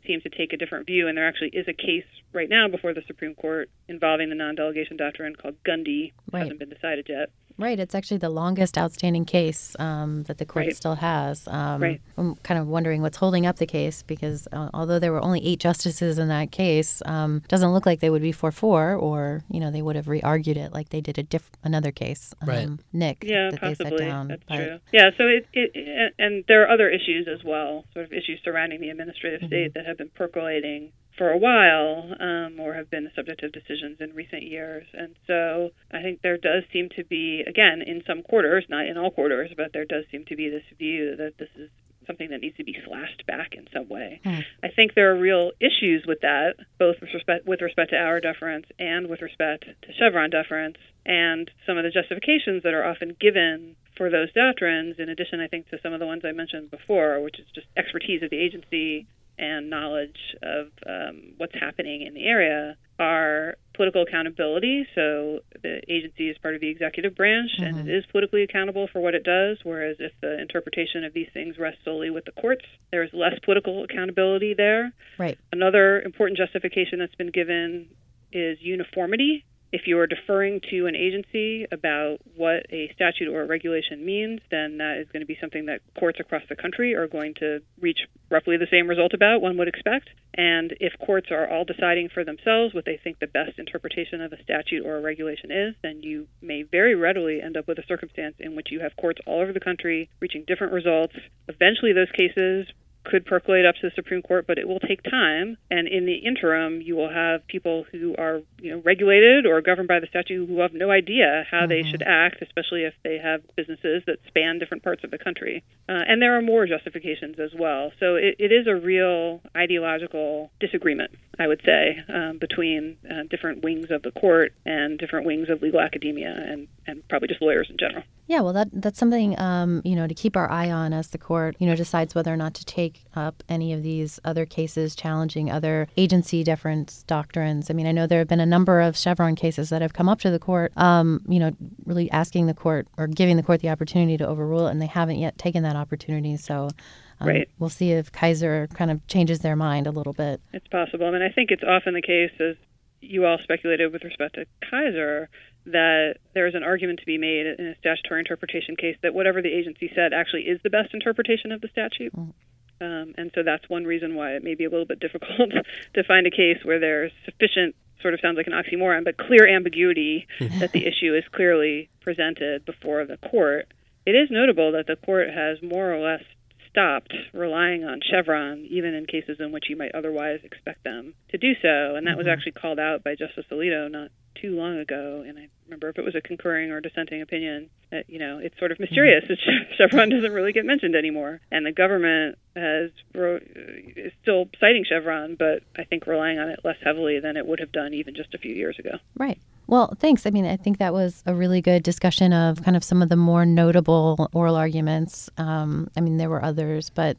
seemed to take a different view. And there actually is a case right now before the Supreme Court involving the non delegation doctrine called Gundy. Right. hasn't been decided yet. Right, it's actually the longest outstanding case um, that the court Right. still has. Um, Right. I'm kind of wondering what's holding up the case because uh, although there were only eight justices in that case, um, doesn't look like they would be four four, or you know they would have re-argued it like they did a diff- another case. Right. Um, Nick. Yeah, that they set possibly. down. That's But- true. Yeah, so it, it, it, and there are other issues as well, sort of issues surrounding the administrative Mm-hmm. state that have been percolating for a while, um, or have been the subject of decisions in recent years. And so I think there does seem to be, again, in some quarters, not in all quarters, but there does seem to be this view that this is something that needs to be slashed back in some way. Hmm. I think there are real issues with that, both with respect with respect to Auer deference and with respect to Chevron deference, and some of the justifications that are often given for those doctrines. In addition, I think to some of the ones I mentioned before, which is just expertise of the agency and knowledge of um, what's happening in the area are political accountability. So the agency is part of the executive branch mm-hmm. and it is politically accountable for what it does. Whereas if the interpretation of these things rests solely with the courts, there's less political accountability there. Right. Another important justification that's been given is uniformity if you are deferring to an agency about what a statute or a regulation means, then that is going to be something that courts across the country are going to reach roughly the same result about, one would expect. And if courts are all deciding for themselves what they think the best interpretation of a statute or a regulation is, then you may very readily end up with a circumstance in which you have courts all over the country reaching different results. Eventually, those cases could percolate up to the Supreme Court, but it will take time. And in the interim, you will have people who are, you know, regulated or governed by the statute who have no idea how mm-hmm. they should act, especially if they have businesses that span different parts of the country. Uh, and there are more justifications as well. So it, it is a real ideological disagreement, I would say, um, between uh, different wings of the court and different wings of legal academia and, and probably just lawyers in general. Yeah, well, that that's something um, you know to keep our eye on as the court you know decides whether or not to take up any of these other cases challenging other agency deference doctrines. I mean, I know there have been a number of Chevron cases that have come up to the court, um, you know, really asking the court or giving the court the opportunity to overrule it, and they haven't yet taken that opportunity. So. Um, right. We'll see if Kisor kind of changes their mind a little bit. It's possible. I mean, I think it's often the case, as you all speculated with respect to Kisor, that there is an argument to be made in a statutory interpretation case that whatever the agency said actually is the best interpretation of the statute. Mm. Um, and so that's one reason why it may be a little bit difficult to find a case where there's sufficient, sort of sounds like an oxymoron, but clear ambiguity that the issue is clearly presented before the court. It is notable that the court has more or less stopped relying on Chevron, even in cases in which you might otherwise expect them to do so. And that mm-hmm. was actually called out by Justice Alito not too long ago. And I remember if it was a concurring or dissenting opinion that, you know, it's sort of mysterious that Chevron doesn't really get mentioned anymore. And the government has is still citing Chevron, but I think relying on it less heavily than it would have done even just a few years ago. Right. Well, thanks. I mean, I think that was a really good discussion of kind of some of the more notable oral arguments. Um, I mean, there were others, but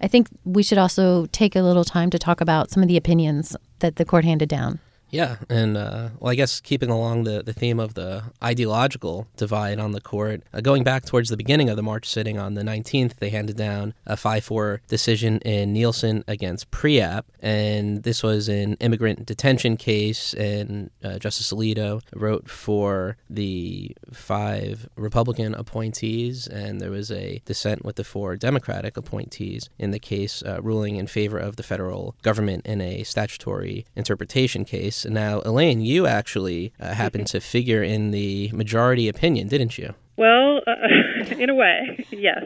I think we should also take a little time to talk about some of the opinions that the court handed down. Yeah, and uh, well, I guess keeping along the, the theme of the ideological divide on the court, uh, going back towards the beginning of the March sitting on the 19th, they handed down a 5 4 decision in Nielsen against Preap, and this was an immigrant detention case, and uh, Justice Alito wrote for the five Republican appointees, and there was a dissent with the four Democratic appointees in the case, uh, ruling in favor of the federal government in a statutory interpretation case case. Now, Elaine, you actually uh, happened to figure in the majority opinion, didn't you? Well, uh, in a way, yes,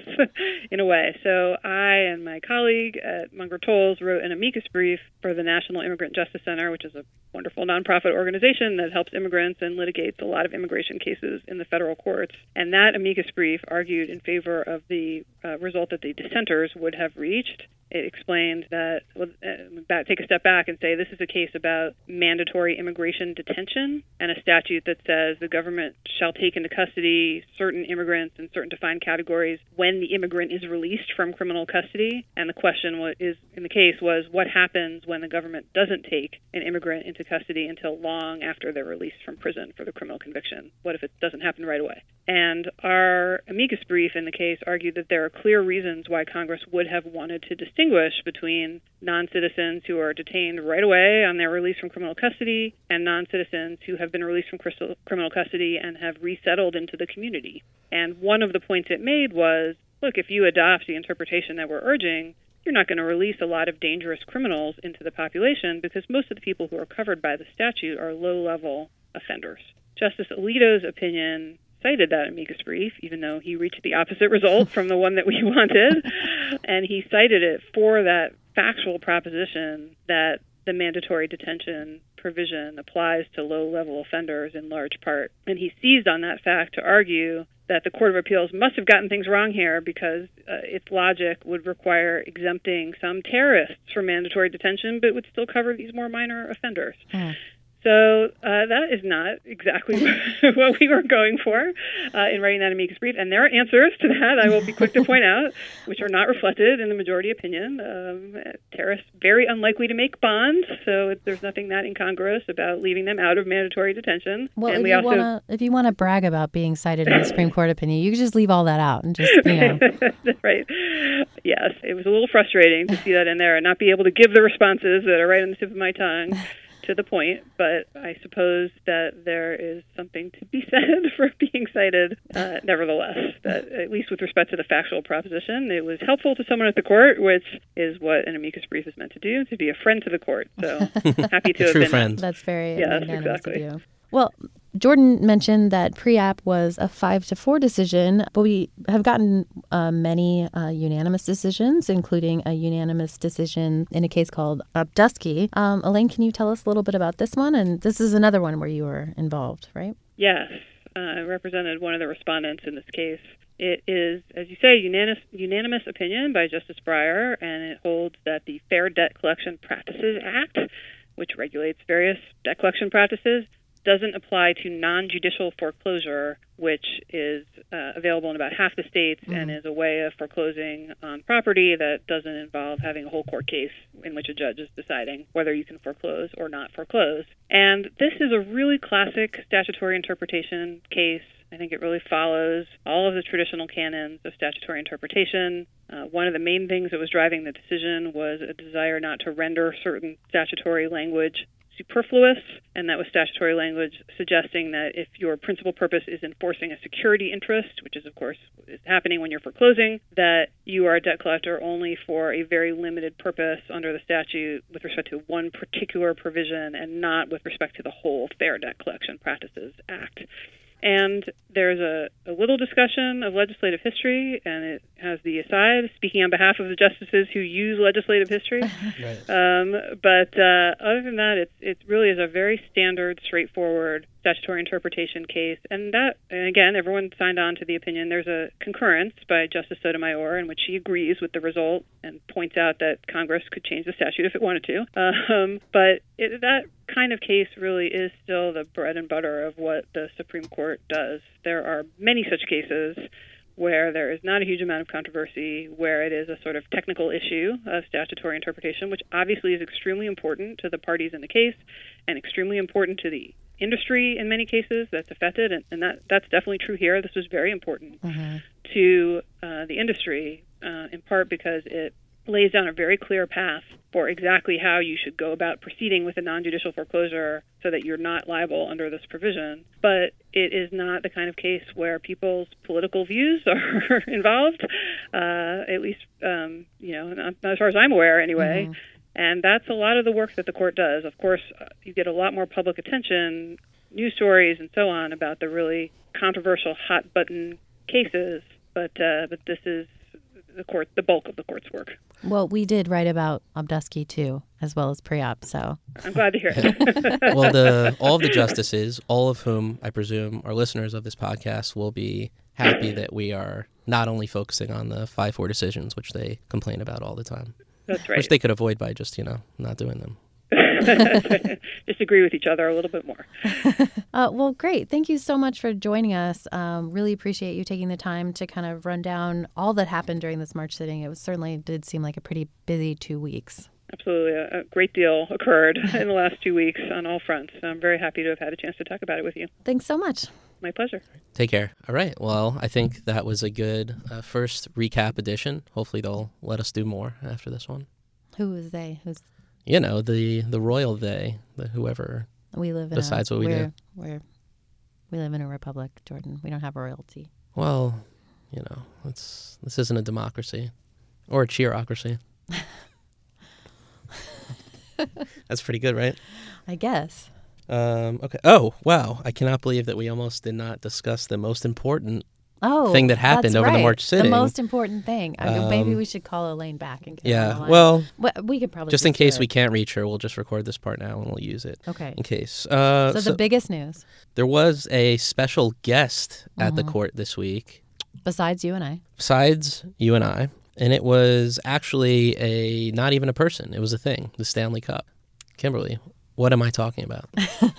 in a way. So I and my colleague at Munger Tolles wrote an amicus brief for the National Immigrant Justice Center, which is a wonderful nonprofit organization that helps immigrants and litigates a lot of immigration cases in the federal courts. And that amicus brief argued in favor of the uh, result that the dissenters would have reached it explained that, well, uh, take a step back and say this is a case about mandatory immigration detention and a statute that says the government shall take into custody certain immigrants in certain defined categories when the immigrant is released from criminal custody. And the question is in the case was what happens when the government doesn't take an immigrant into custody until long after they're released from prison for the criminal conviction? What if it doesn't happen right away? And our amicus brief in the case argued that there are clear reasons why Congress would have wanted to distinguish between non citizens who are detained right away on their release from criminal custody and non citizens who have been released from criminal custody and have resettled into the community. And one of the points it made was look, if you adopt the interpretation that we're urging, you're not going to release a lot of dangerous criminals into the population because most of the people who are covered by the statute are low level offenders. Justice Alito's opinion cited that amicus brief, even though he reached the opposite result from the one that we wanted. and he cited it for that factual proposition that the mandatory detention provision applies to low level offenders in large part. And he seized on that fact to argue that the Court of Appeals must have gotten things wrong here because uh, its logic would require exempting some terrorists from mandatory detention, but would still cover these more minor offenders. Hmm. So uh, that is not exactly what we were going for uh, in writing that amicus brief. And there are answers to that, I will be quick to point out, which are not reflected in the majority opinion. Um, terrorists very unlikely to make bonds, so there's nothing that incongruous about leaving them out of mandatory detention. Well, and if we you also wanna if you want to brag about being cited in the Supreme Court opinion, you can just leave all that out and just you know. right. Yes, it was a little frustrating to see that in there and not be able to give the responses that are right on the tip of my tongue to the point. But I suppose that there is something to be said for being cited, uh, nevertheless. That at least with respect to the factual proposition, it was helpful to someone at the court, which is what an amicus brief is meant to do, to be a friend to the court. So happy to A have true been friend. That's very Yes, exactly. of you. Well, Jordan mentioned that Preap was a five to four decision, but we have gotten uh, many uh, unanimous decisions, including a unanimous decision in a case called Obduskey. Um, Elaine, can you tell us a little bit about this one? And this is another one where you were involved, right? Yes, uh, I represented one of the respondents in this case. It is, as you say, unanimous, unanimous opinion by Justice Breyer, and it holds that the Fair Debt Collection Practices Act, which regulates various debt collection practices, doesn't apply to non-judicial foreclosure, which is uh, available in about half the states and is a way of foreclosing on property that doesn't involve having a whole court case in which a judge is deciding whether you can foreclose or not foreclose. And this is a really classic statutory interpretation case. I think it really follows all of the traditional canons of statutory interpretation. Uh, one of the main things that was driving the decision was a desire not to render certain statutory language superfluous, and that was statutory language suggesting that if your principal purpose is enforcing a security interest, which is, of course, is happening when you're foreclosing, that you are a debt collector only for a very limited purpose under the statute with respect to one particular provision and not with respect to the whole Fair Debt Collection Practices Act. And there's a, a little discussion of legislative history, and it has the aside speaking on behalf of the justices who use legislative history. Um, but uh, other than that, it's it really is a very standard, straightforward statutory interpretation case. And that, and again, everyone signed on to the opinion. There's a concurrence by Justice Sotomayor in which she agrees with the result and points out that Congress could change the statute if it wanted to. Um, but it, that kind of case really is still the bread and butter of what the Supreme Court does. There are many such cases where there is not a huge amount of controversy, where it is a sort of technical issue of statutory interpretation, which obviously is extremely important to the parties in the case and extremely important to the industry in many cases that's affected, and, and that that's definitely true here. This was very important to uh, the industry, uh, in part because it lays down a very clear path for exactly how you should go about proceeding with a non-judicial foreclosure so that you're not liable under this provision. But it is not the kind of case where people's political views are involved, uh, at least, um, you know, not, not as far as I'm aware anyway. And that's a lot of the work that the court does. Of course, uh, you get a lot more public attention, news stories, and so on about the really controversial hot button cases. But uh, but this is the court, the bulk of the court's work. Well, we did write about Obduskey too, as well as Preap. So I'm glad to hear it. well, the all of the justices, all of whom I presume are listeners of this podcast, will be happy that we are not only focusing on the five four decisions, which they complain about all the time. That's right. Which they could avoid by just you know not doing them. Just agree with each other a little bit more. Uh, well, great. Thank you so much for joining us. Um, really appreciate you taking the time to kind of run down all that happened during this March sitting. It was certainly did seem like a pretty busy two weeks. Absolutely. A, a great deal occurred in the last two weeks on all fronts. I'm very happy to have had a chance to talk about it with you. Thanks so much. My pleasure. Take care. All right. Well, I think that was a good uh, first recap edition. Hopefully, they'll let us do more after this one. Who is they? Who's You know, the the royal they, the whoever we live in? decides a, what we we're, do. We're, we live in a republic, Jordan. We don't have royalty. Well, you know, it's this isn't a democracy or a cheerocracy. That's pretty good, right? I guess. Um, okay. Oh, wow. I cannot believe that we almost did not discuss the most important Oh, thing that happened over the. March sitting. The most important thing. I mean, maybe Um, we should call Elaine back and Yeah. the. Well, we could probably just in case it. we can't reach her, we'll just record this part now and we'll use it. Okay. In case. Uh, so, the biggest news, there was a special guest at the Mhm. court this week, besides you and I, besides you and I, and it was actually a not even a person. It was a thing. The Stanley Cup. Kimberly, what am I talking about?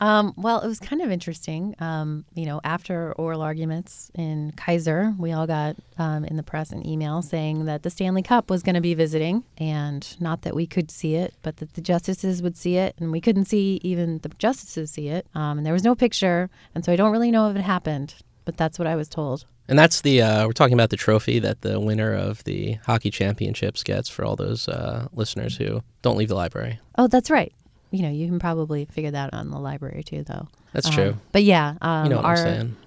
Um, well, it was kind of interesting. Um, you know, after oral arguments in Kisor, we all got um, in the press an email saying that the Stanley Cup was going to be visiting, and not that we could see it, but that the justices would see it, and we couldn't see even the justices see it. Um, and there was no picture, and so I don't really know if it happened, but that's what I was told. And that's the uh, we're talking about the trophy that the winner of the hockey championships gets for all those uh, listeners who don't leave the library. Oh, that's right. You know, you can probably figure that out in the library too, though. That's Um, true. But yeah, um, You know our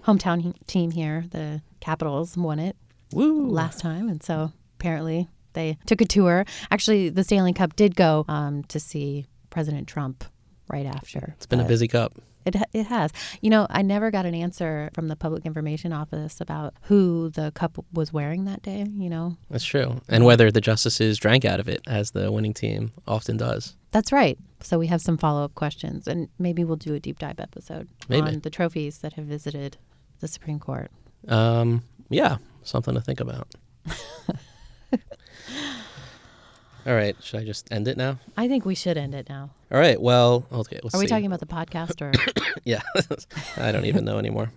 hometown he- team here, the Capitals, won it last time, and so apparently they took a tour. Actually, the Stanley Cup did go um, to see President Trump right after. It's been a busy cup. It it has. You know, I never got an answer from the Public Information Office about who the cup was wearing that day. You know, That's true. And whether the justices drank out of it, as the winning team often does. That's right. So we have some follow up questions, and maybe we'll do a deep dive episode Maybe. on the trophies that have visited the Supreme Court. Um, yeah, something to think about. All right, should I just end it now? I think we should end it now. All right. Well, okay. Are we talking about the podcast or? yeah, I don't even know anymore.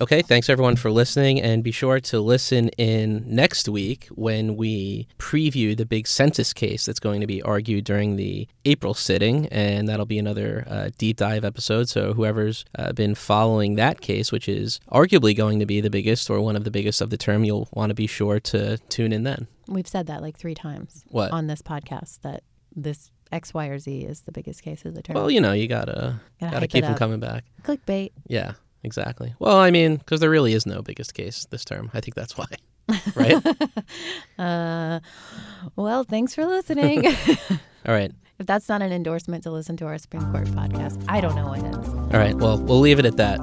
Okay, thanks everyone for listening, and be sure to listen in next week when we preview the big census case that's going to be argued during the April sitting, and that'll be another uh, deep dive episode. So whoever's uh, been following that case, which is arguably going to be the biggest or one of the biggest of the term, you'll want to be sure to tune in then. We've said that like three times What? on this podcast that this X, Y, or Z is the biggest case of the term. Well, you know, you gotta Gotta gotta keep them coming back. Clickbait. Yeah, exactly. Well, I mean, because there really is no biggest case this term. I think that's why, right? Uh, well, thanks for listening. All right. if that's not an endorsement to listen to our Supreme Court podcast, I don't know what is. All right. Well, we'll leave it at that.